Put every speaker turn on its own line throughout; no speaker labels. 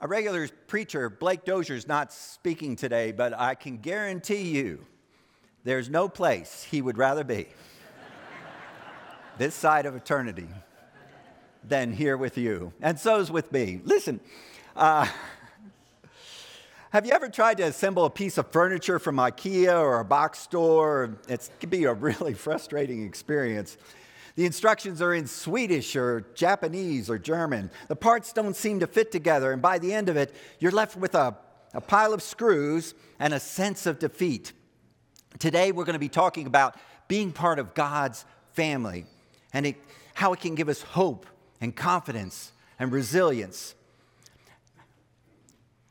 Our regular preacher, Blake Dozier, is not speaking today, but I can guarantee you there's no place he would rather be this side of eternity than here with you. And so's with me. Listen, uh, have you ever tried to assemble a piece of furniture from IKEA or a box store? It can be a really frustrating experience. The instructions are in Swedish or Japanese or German. The parts don't seem to fit together, and by the end of it, you're left with a, a pile of screws and a sense of defeat. Today, we're going to be talking about being part of God's family and it, how it can give us hope and confidence and resilience,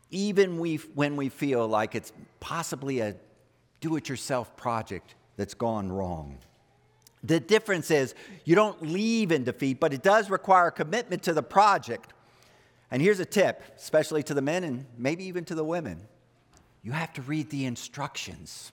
even we, when we feel like it's possibly a do it yourself project that's gone wrong. The difference is you don't leave in defeat, but it does require commitment to the project. And here's a tip, especially to the men and maybe even to the women you have to read the instructions.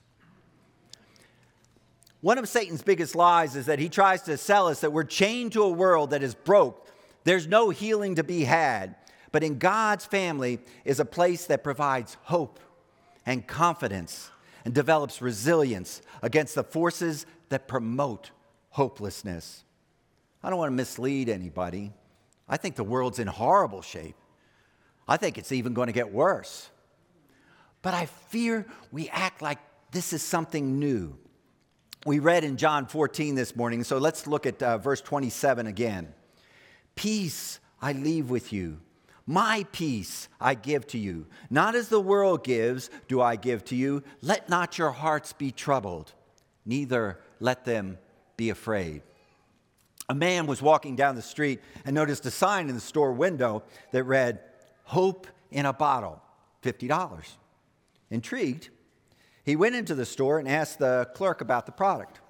One of Satan's biggest lies is that he tries to sell us that we're chained to a world that is broke. There's no healing to be had. But in God's family is a place that provides hope and confidence and develops resilience against the forces that promote hopelessness. I don't want to mislead anybody. I think the world's in horrible shape. I think it's even going to get worse. But I fear we act like this is something new. We read in John 14 this morning, so let's look at uh, verse 27 again. Peace I leave with you. My peace I give to you. Not as the world gives, do I give to you. Let not your hearts be troubled, neither let them be afraid. A man was walking down the street and noticed a sign in the store window that read, Hope in a bottle, $50. Intrigued, he went into the store and asked the clerk about the product.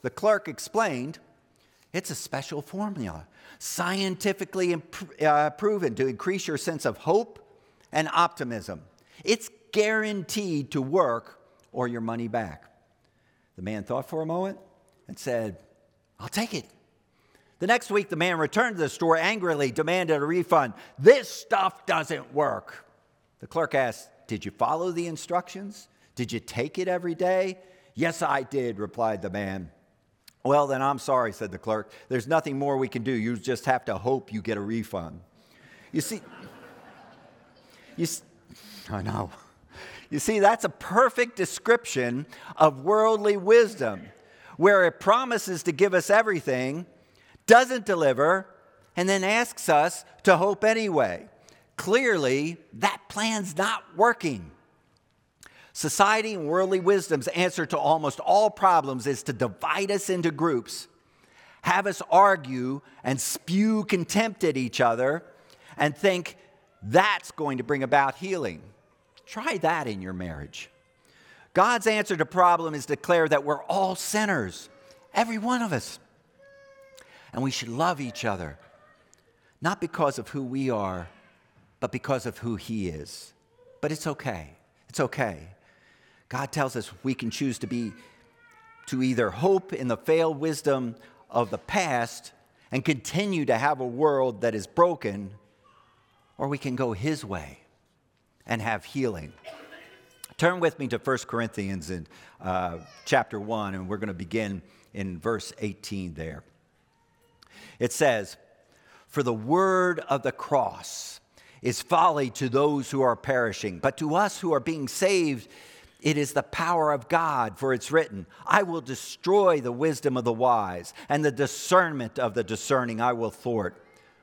The clerk explained, It's a special formula, scientifically imp- uh, proven to increase your sense of hope and optimism. It's guaranteed to work or your money back. The man thought for a moment and said, I'll take it. The next week, the man returned to the store angrily, demanded a refund. This stuff doesn't work. The clerk asked, Did you follow the instructions? Did you take it every day? Yes, I did, replied the man. Well, then I'm sorry, said the clerk. There's nothing more we can do. You just have to hope you get a refund. You see, you, I know. You see, that's a perfect description of worldly wisdom where it promises to give us everything, doesn't deliver, and then asks us to hope anyway. Clearly, that plan's not working. Society and worldly wisdom's answer to almost all problems is to divide us into groups, have us argue and spew contempt at each other, and think that's going to bring about healing. Try that in your marriage. God's answer to problem is declare that we're all sinners, every one of us. And we should love each other, not because of who we are, but because of who He is. But it's okay. It's okay. God tells us we can choose to be, to either hope in the failed wisdom of the past and continue to have a world that is broken, or we can go His way and have healing. Turn with me to 1 Corinthians in uh, chapter 1, and we're going to begin in verse 18 there. It says, For the word of the cross is folly to those who are perishing, but to us who are being saved, it is the power of God, for it's written, I will destroy the wisdom of the wise, and the discernment of the discerning I will thwart.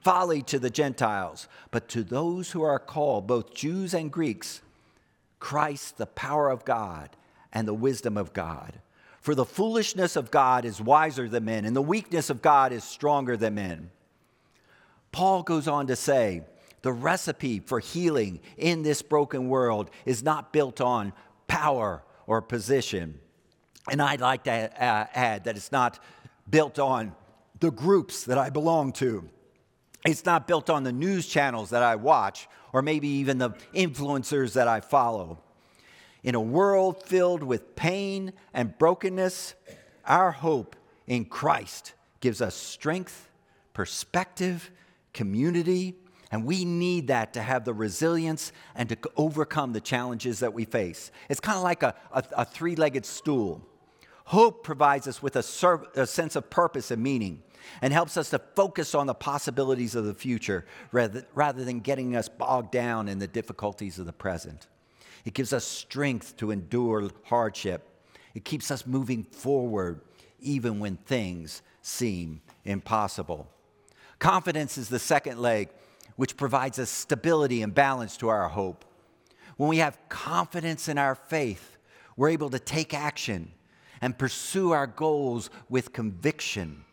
folly to the Gentiles. But to those who are called, both Jews and Greeks, Christ, the power of God and the wisdom of God. For the foolishness of God is wiser than men, and the weakness of God is stronger than men. Paul goes on to say, the recipe for healing in this broken world is not built on power, or position. And I'd like to add that it's not built on the groups that I belong to. It's not built on the news channels that I watch or maybe even the influencers that I follow. In a world filled with pain and brokenness, our hope in Christ gives us strength, perspective, community, and we need that to have the resilience and to overcome the challenges that we face. It's kind of like a, a, a three legged stool. Hope provides us with a, a, sense of purpose and meaning and helps us to focus on the possibilities of the future rather, rather than getting us bogged down in the difficulties of the present. It gives us strength to endure hardship. It keeps us moving forward even when things seem impossible. Confidence is the second leg, which provides us stability and balance to our hope. When we have confidence in our faith, we're able to take action and pursue our goals with conviction.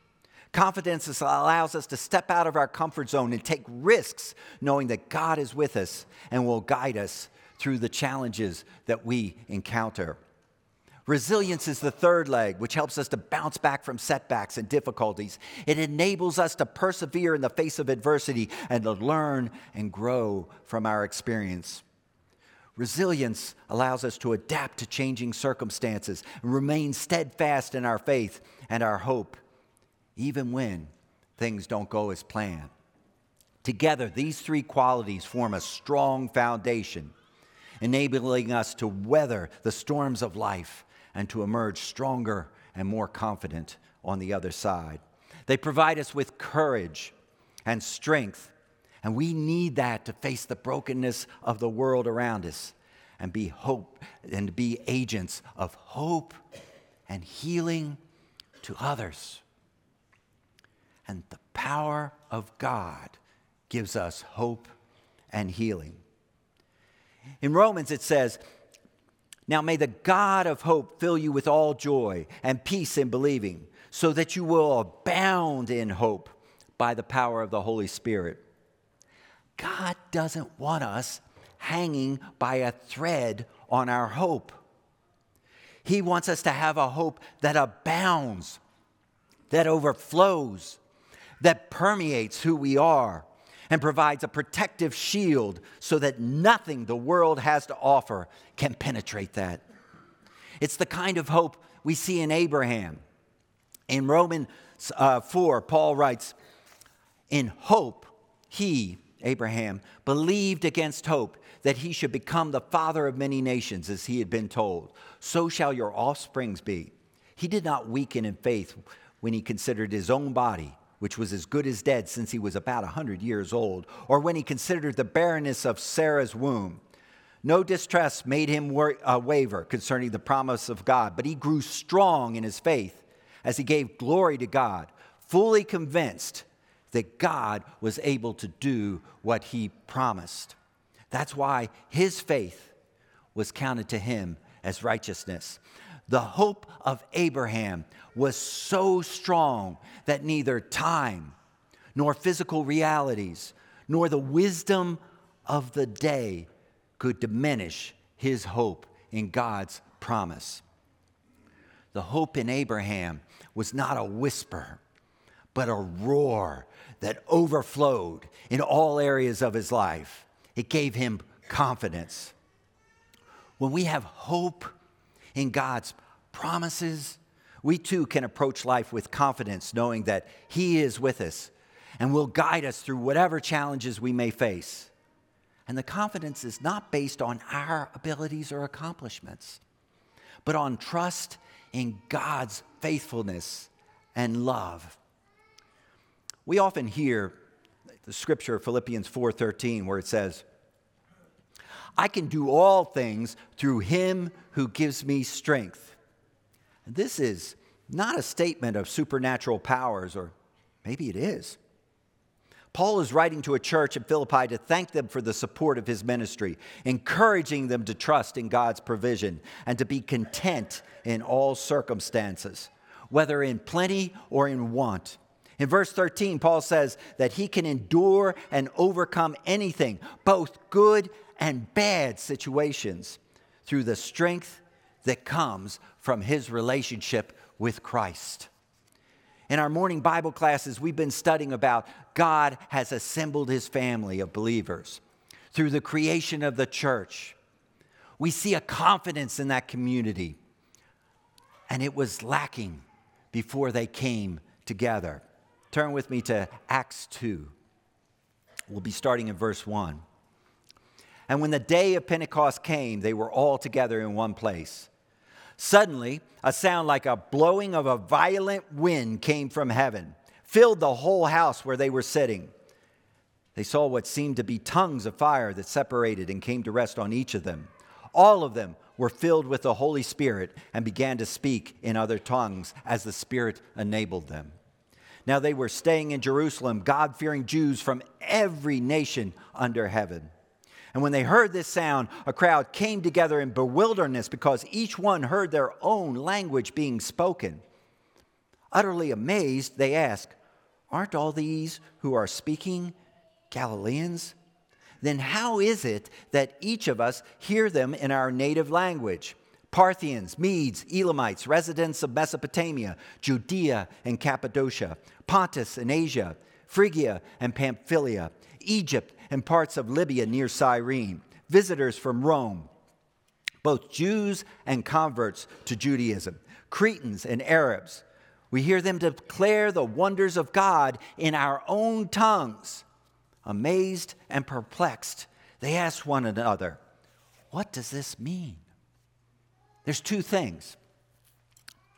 Confidence allows us to step out of our comfort zone and take risks, knowing that God is with us and will guide us through the challenges that we encounter. Resilience is the third leg, which helps us to bounce back from setbacks and difficulties. It enables us to persevere in the face of adversity and to learn and grow from our experience. Resilience allows us to adapt to changing circumstances and remain steadfast in our faith and our hope, even when things don't go as planned. Together, these three qualities form a strong foundation, enabling us to weather the storms of life and to emerge stronger and more confident on the other side. They provide us with courage and strength and we need that to face the brokenness of the world around us and be hope and be agents of hope and healing to others. And the power of God gives us hope and healing. In Romans, it says, Now may the God of hope fill you with all joy and peace in believing, so that you will abound in hope by the power of the Holy Spirit. God doesn't want us hanging by a thread on our hope. He wants us to have a hope that abounds, that overflows, that permeates who we are, and provides a protective shield so that nothing the world has to offer can penetrate that. It's the kind of hope we see in Abraham. In Romans uh, 4, Paul writes, In hope, he, Abraham, believed against hope that he should become the father of many nations, as he had been told. So shall your offsprings be. He did not weaken in faith when he considered his own body, which was as good as dead since he was about a 100 years old, or when he considered the barrenness of Sarah's womb. No distress made him uh, waver concerning the promise of God, but he grew strong in his faith as he gave glory to God, fully convinced that God was able to do what he promised. That's why his faith was counted to him as righteousness. The hope of Abraham was so strong that neither time, nor physical realities, nor the wisdom of the day could diminish his hope in God's promise. The hope in Abraham was not a whisper, but a roar that overflowed in all areas of his life. It gave him confidence. When we have hope in God's promises, we too can approach life with confidence, knowing that He is with us and will guide us through whatever challenges we may face. And the confidence is not based on our abilities or accomplishments, but on trust in God's faithfulness and love. We often hear the scripture Philippians 4:13 where it says, "I can do all things through him who gives me strength." This is not a statement of supernatural powers or maybe it is. Paul is writing to a church in Philippi to thank them for the support of his ministry, encouraging them to trust in God's provision and to be content in all circumstances, whether in plenty or in want. In verse 13, Paul says that he can endure and overcome anything, both good and bad situations, through the strength that comes from his relationship with Christ. In our morning Bible classes, we've been studying about God has assembled his family of believers through the creation of the church. We see a confidence in that community, and it was lacking before they came together. Turn with me to Acts 2. We'll be starting in verse 1. And when the day of Pentecost came, they were all together in one place. Suddenly, a sound like a blowing of a violent wind came from heaven, filled the whole house where they were sitting. They saw what seemed to be tongues of fire that separated and came to rest on each of them. All of them were filled with the Holy Spirit and began to speak in other tongues as the Spirit enabled them. Now they were staying in Jerusalem, God fearing Jews from every nation under heaven. And when they heard this sound, a crowd came together in bewilderness because each one heard their own language being spoken. Utterly amazed, they asked, Aren't all these who are speaking Galileans? Then how is it that each of us hear them in our native language? Parthians, Medes, Elamites, residents of Mesopotamia, Judea and Cappadocia, Pontus and Asia, Phrygia and Pamphylia, Egypt and parts of Libya near Cyrene, visitors from Rome, both Jews and converts to Judaism, Cretans and Arabs. We hear them declare the wonders of God in our own tongues. Amazed and perplexed, they ask one another, What does this mean? There's two things.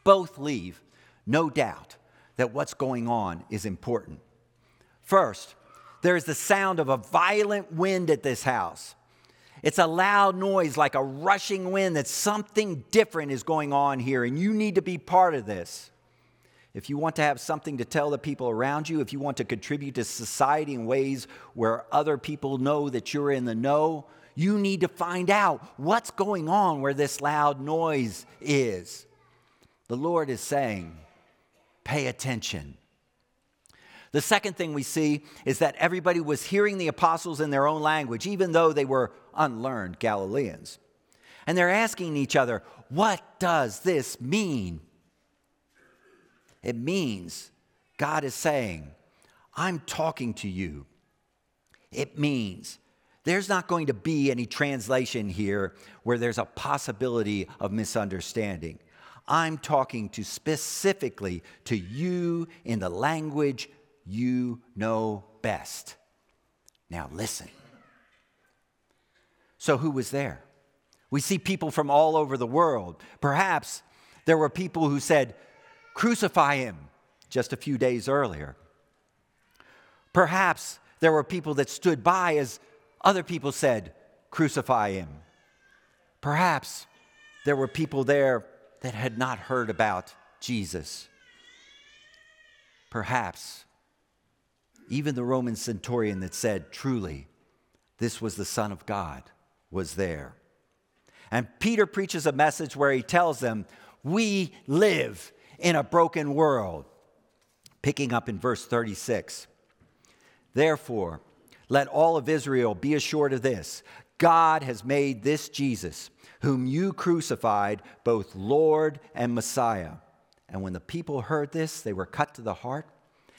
Both leave no doubt that what's going on is important. First, there is the sound of a violent wind at this house. It's a loud noise like a rushing wind that something different is going on here, and you need to be part of this. If you want to have something to tell the people around you, if you want to contribute to society in ways where other people know that you're in the know, you need to find out what's going on where this loud noise is. The Lord is saying, pay attention. The second thing we see is that everybody was hearing the apostles in their own language, even though they were unlearned Galileans. And they're asking each other, what does this mean? It means God is saying, I'm talking to you. It means there's not going to be any translation here where there's a possibility of misunderstanding. I'm talking to specifically to you in the language you know best. Now listen. So, who was there? We see people from all over the world. Perhaps there were people who said, Crucify him, just a few days earlier. Perhaps there were people that stood by as other people said, Crucify him. Perhaps there were people there that had not heard about Jesus. Perhaps even the Roman centurion that said, Truly, this was the Son of God, was there. And Peter preaches a message where he tells them, We live in a broken world. Picking up in verse 36. Therefore, let all of Israel be assured of this God has made this Jesus, whom you crucified, both Lord and Messiah. And when the people heard this, they were cut to the heart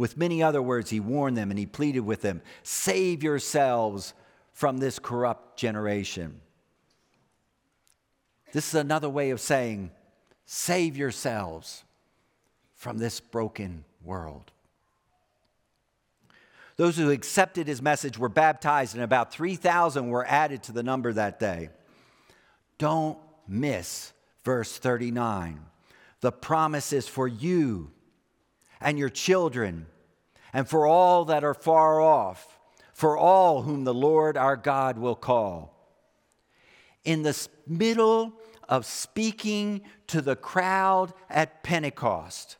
With many other words, he warned them and he pleaded with them save yourselves from this corrupt generation. This is another way of saying, save yourselves from this broken world. Those who accepted his message were baptized, and about 3,000 were added to the number that day. Don't miss verse 39. The promise is for you and your children, and for all that are far off, for all whom the Lord our God will call. In the middle of speaking to the crowd at Pentecost.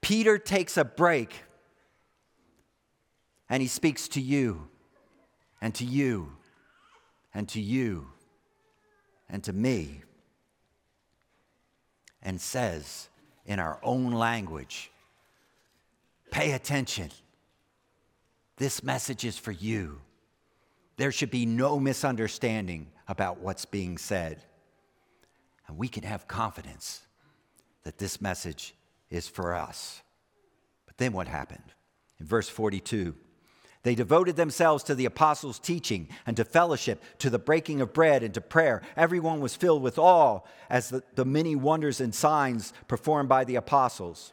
Peter takes a break and he speaks to you and to you and to you and to me and says in our own language, Pay attention. This message is for you. There should be no misunderstanding about what's being said. And we can have confidence that this message is for us. But then what happened? In verse 42, they devoted themselves to the apostles' teaching and to fellowship, to the breaking of bread and to prayer. Everyone was filled with awe as the, the many wonders and signs performed by the apostles.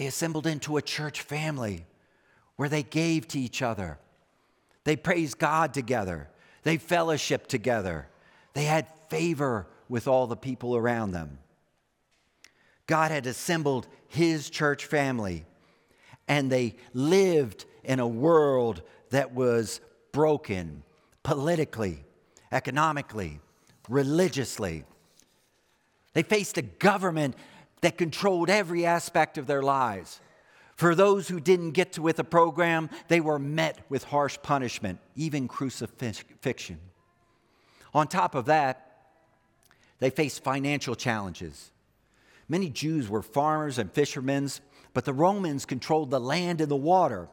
They assembled into a church family where they gave to each other. They praised God together. They fellowshiped together. They had favor with all the people around them. God had assembled his church family and they lived in a world that was broken politically, economically, religiously. They faced a government that controlled every aspect of their lives. For those who didn't get to with a program, they were met with harsh punishment, even crucifixion. On top of that, they faced financial challenges. Many Jews were farmers and fishermen, but the Romans controlled the land and the water.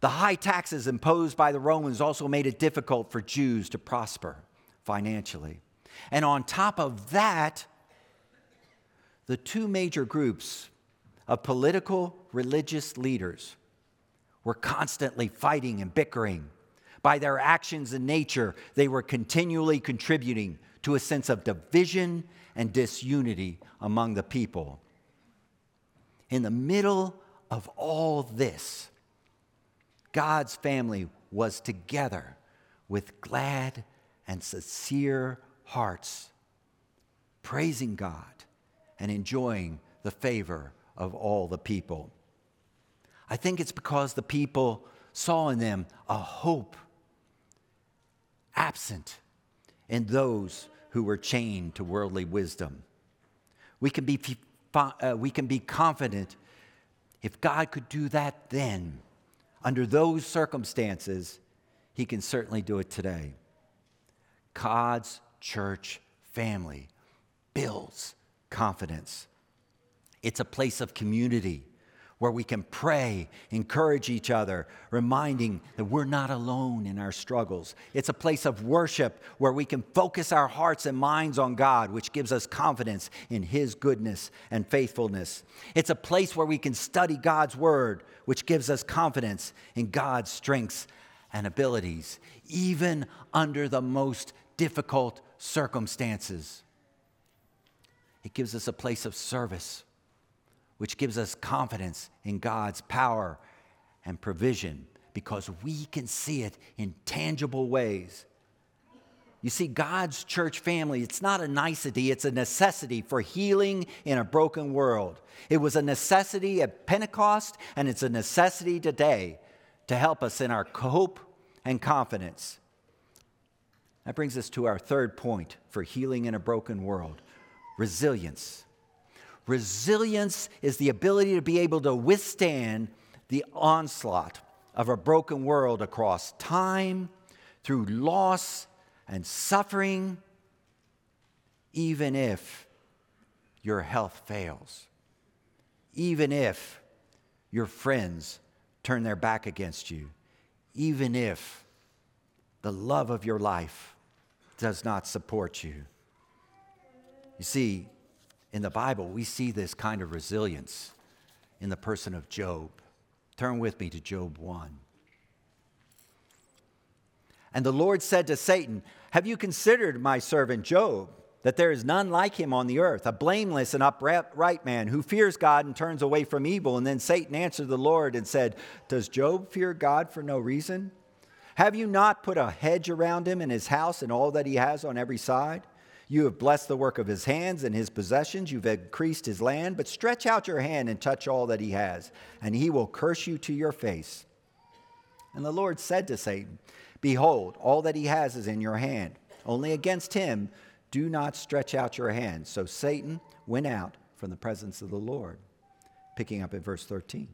The high taxes imposed by the Romans also made it difficult for Jews to prosper financially. And on top of that, the two major groups of political religious leaders were constantly fighting and bickering. By their actions and nature, they were continually contributing to a sense of division and disunity among the people in the middle of all this, God's family was together with glad and sincere hearts, praising God and enjoying the favor of all the people. I think it's because the people saw in them a hope absent in those who were chained to worldly wisdom. We can be uh, we can be confident if God could do that then, under those circumstances, He can certainly do it today. God's church family builds confidence. It's a place of community where we can pray, encourage each other, reminding that we're not alone in our struggles. It's a place of worship where we can focus our hearts and minds on God, which gives us confidence in His goodness and faithfulness. It's a place where we can study God's Word, which gives us confidence in God's strengths and abilities, even under the most difficult circumstances. It gives us a place of service which gives us confidence in God's power and provision because we can see it in tangible ways. You see, God's church family, it's not a nicety, it's a necessity for healing in a broken world. It was a necessity at Pentecost, and it's a necessity today to help us in our hope and confidence. That brings us to our third point for healing in a broken world resilience. Resilience is the ability to be able to withstand the onslaught of a broken world across time, through loss and suffering, even if your health fails, even if your friends turn their back against you, even if the love of your life does not support you. You see, in the Bible, we see this kind of resilience in the person of Job. Turn with me to Job 1. And the Lord said to Satan, Have you considered my servant Job? That there is none like him on the earth, a blameless and upright man who fears God and turns away from evil. And then Satan answered the Lord and said, Does Job fear God for no reason? Have you not put a hedge around him and his house and all that he has on every side? You have blessed the work of his hands and his possessions. You've increased his land. But stretch out your hand and touch all that he has, and he will curse you to your face. And the Lord said to Satan, Behold, all that he has is in your hand. Only against him do not stretch out your hand. So Satan went out from the presence of the Lord. Picking up at verse 13.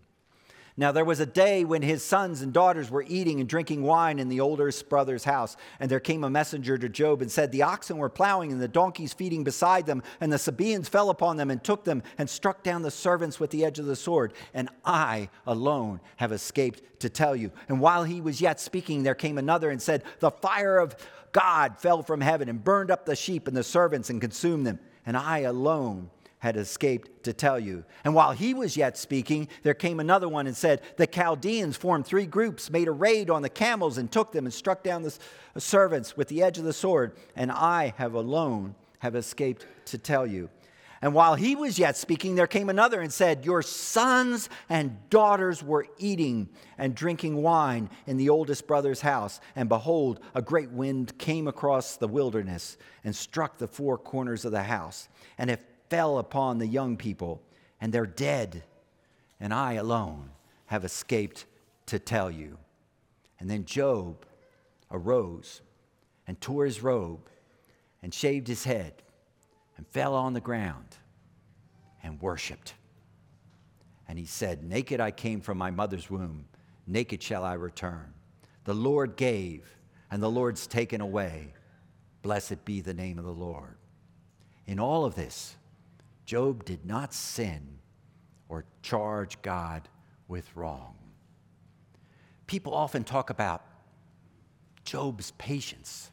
Now there was a day when his sons and daughters were eating and drinking wine in the oldest brother's house. And there came a messenger to Job and said, The oxen were plowing and the donkeys feeding beside them. And the Sabaeans fell upon them and took them and struck down the servants with the edge of the sword. And I alone have escaped to tell you. And while he was yet speaking, there came another and said, The fire of God fell from heaven and burned up the sheep and the servants and consumed them. And I alone had escaped to tell you. And while he was yet speaking, there came another one and said, The Chaldeans formed three groups, made a raid on the camels, and took them and struck down the uh, servants with the edge of the sword. And I have alone have escaped to tell you. And while he was yet speaking, there came another and said, Your sons and daughters were eating and drinking wine in the oldest brother's house. And behold, a great wind came across the wilderness and struck the four corners of the house. And it fell upon the young people, and they're dead, and I alone have escaped to tell you. And then Job arose and tore his robe and shaved his head and fell on the ground and worshiped. And he said, Naked I came from my mother's womb, naked shall I return. The Lord gave, and the Lord's taken away. Blessed be the name of the Lord. In all of this, Job did not sin or charge God with wrong. People often talk about Job's patience,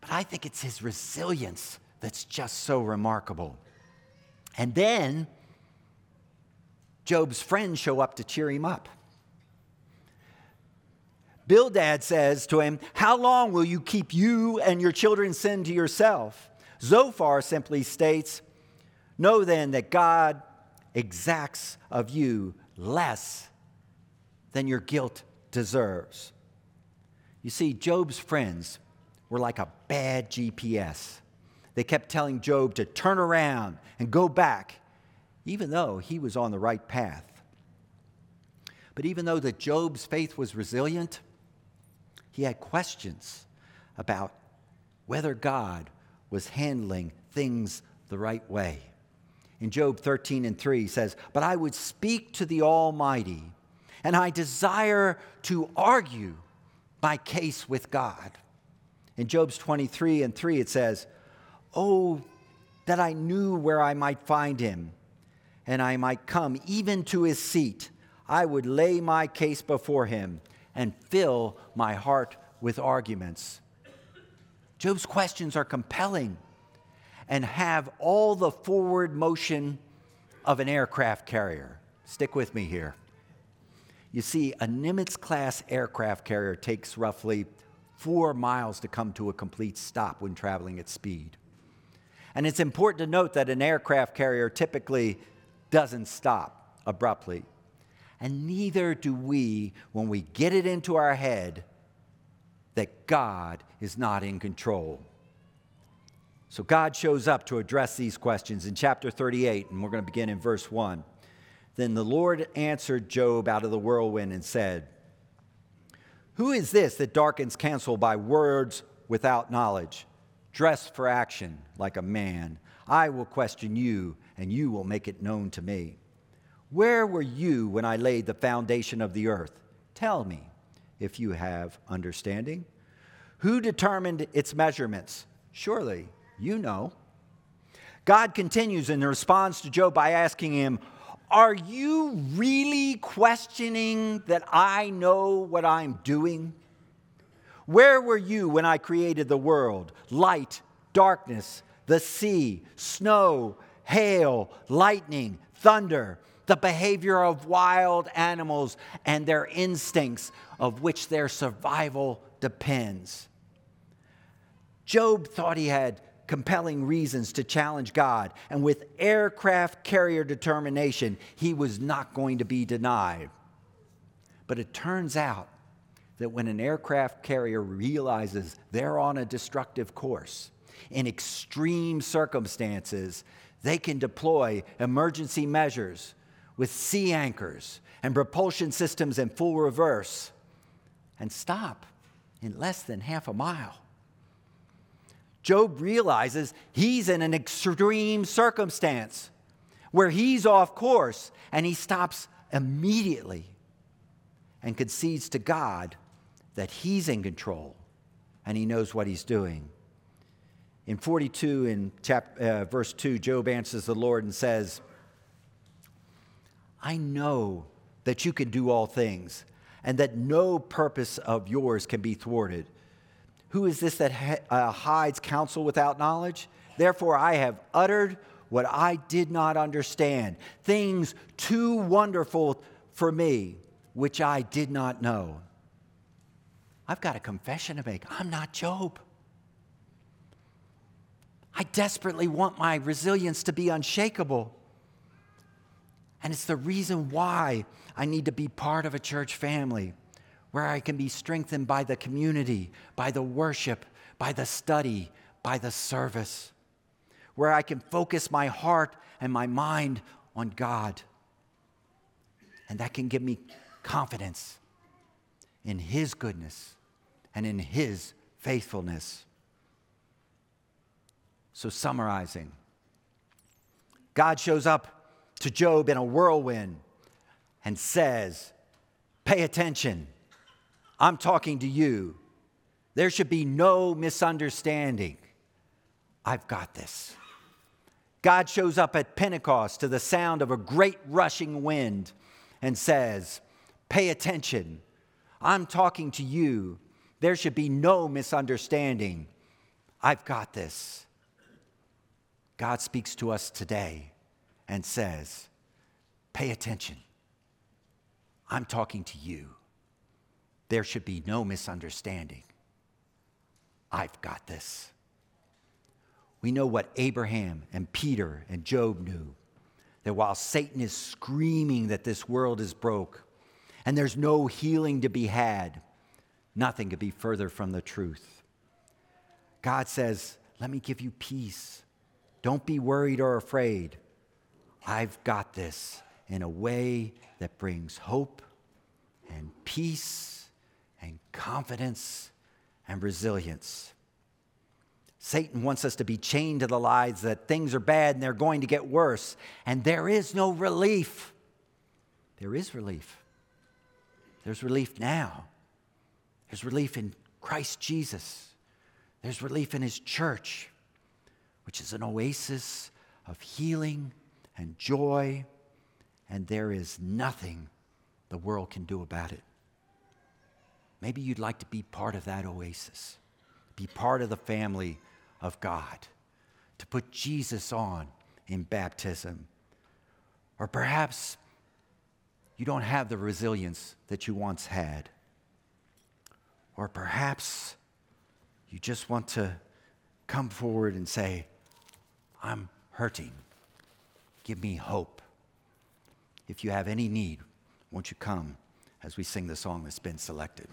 but I think it's his resilience that's just so remarkable. And then Job's friends show up to cheer him up. Bildad says to him, How long will you keep you and your children sin to yourself? Zophar simply states, Know then that God exacts of you less than your guilt deserves. You see, Job's friends were like a bad GPS. They kept telling Job to turn around and go back, even though he was on the right path. But even though that Job's faith was resilient, he had questions about whether God was handling things the right way in Job 13 and 3 he says, But I would speak to the Almighty, and I desire to argue my case with God. In Job's 23 and 3 it says, Oh, that I knew where I might find him, and I might come even to his seat. I would lay my case before him and fill my heart with arguments. Job's questions are compelling and have all the forward motion of an aircraft carrier. Stick with me here. You see, a Nimitz class aircraft carrier takes roughly four miles to come to a complete stop when traveling at speed. And it's important to note that an aircraft carrier typically doesn't stop abruptly. And neither do we when we get it into our head that God is not in control. So God shows up to address these questions in chapter 38, and we're going to begin in verse 1. Then the Lord answered Job out of the whirlwind and said, Who is this that darkens counsel by words without knowledge? Dress for action like a man. I will question you, and you will make it known to me. Where were you when I laid the foundation of the earth? Tell me if you have understanding. Who determined its measurements? Surely you know. God continues in response to Job by asking him, Are you really questioning that I know what I'm doing? Where were you when I created the world? Light, darkness, the sea, snow, hail, lightning, thunder, the behavior of wild animals and their instincts, of which their survival depends. Job thought he had compelling reasons to challenge God, and with aircraft carrier determination, he was not going to be denied. But it turns out that when an aircraft carrier realizes they're on a destructive course, in extreme circumstances, they can deploy emergency measures with sea anchors and propulsion systems in full reverse and stop in less than half a mile. Job realizes he's in an extreme circumstance where he's off course and he stops immediately and concedes to God that he's in control and he knows what he's doing. In 42, in chap, uh, verse 2, Job answers the Lord and says, I know that you can do all things and that no purpose of yours can be thwarted. Who is this that ha- uh, hides counsel without knowledge? Therefore, I have uttered what I did not understand, things too wonderful for me, which I did not know. I've got a confession to make. I'm not Job. I desperately want my resilience to be unshakable. And it's the reason why I need to be part of a church family where I can be strengthened by the community, by the worship, by the study, by the service, where I can focus my heart and my mind on God. And that can give me confidence in His goodness and in His faithfulness. So, summarizing, God shows up to Job in a whirlwind and says, Pay attention. I'm talking to you. There should be no misunderstanding. I've got this. God shows up at Pentecost to the sound of a great rushing wind and says, Pay attention. I'm talking to you. There should be no misunderstanding. I've got this. God speaks to us today and says, Pay attention. I'm talking to you. There should be no misunderstanding. I've got this. We know what Abraham and Peter and Job knew that while Satan is screaming that this world is broke and there's no healing to be had, nothing could be further from the truth. God says, Let me give you peace. Don't be worried or afraid. I've got this in a way that brings hope and peace and confidence and resilience. Satan wants us to be chained to the lies that things are bad and they're going to get worse, and there is no relief. There is relief. There's relief now. There's relief in Christ Jesus. There's relief in His church, which is an oasis of healing and joy, and there is nothing the world can do about it. Maybe you'd like to be part of that oasis, be part of the family of God, to put Jesus on in baptism. Or perhaps you don't have the resilience that you once had. Or perhaps you just want to come forward and say, I'm hurting. Give me hope. If you have any need, won't you come as we sing the song that's been selected?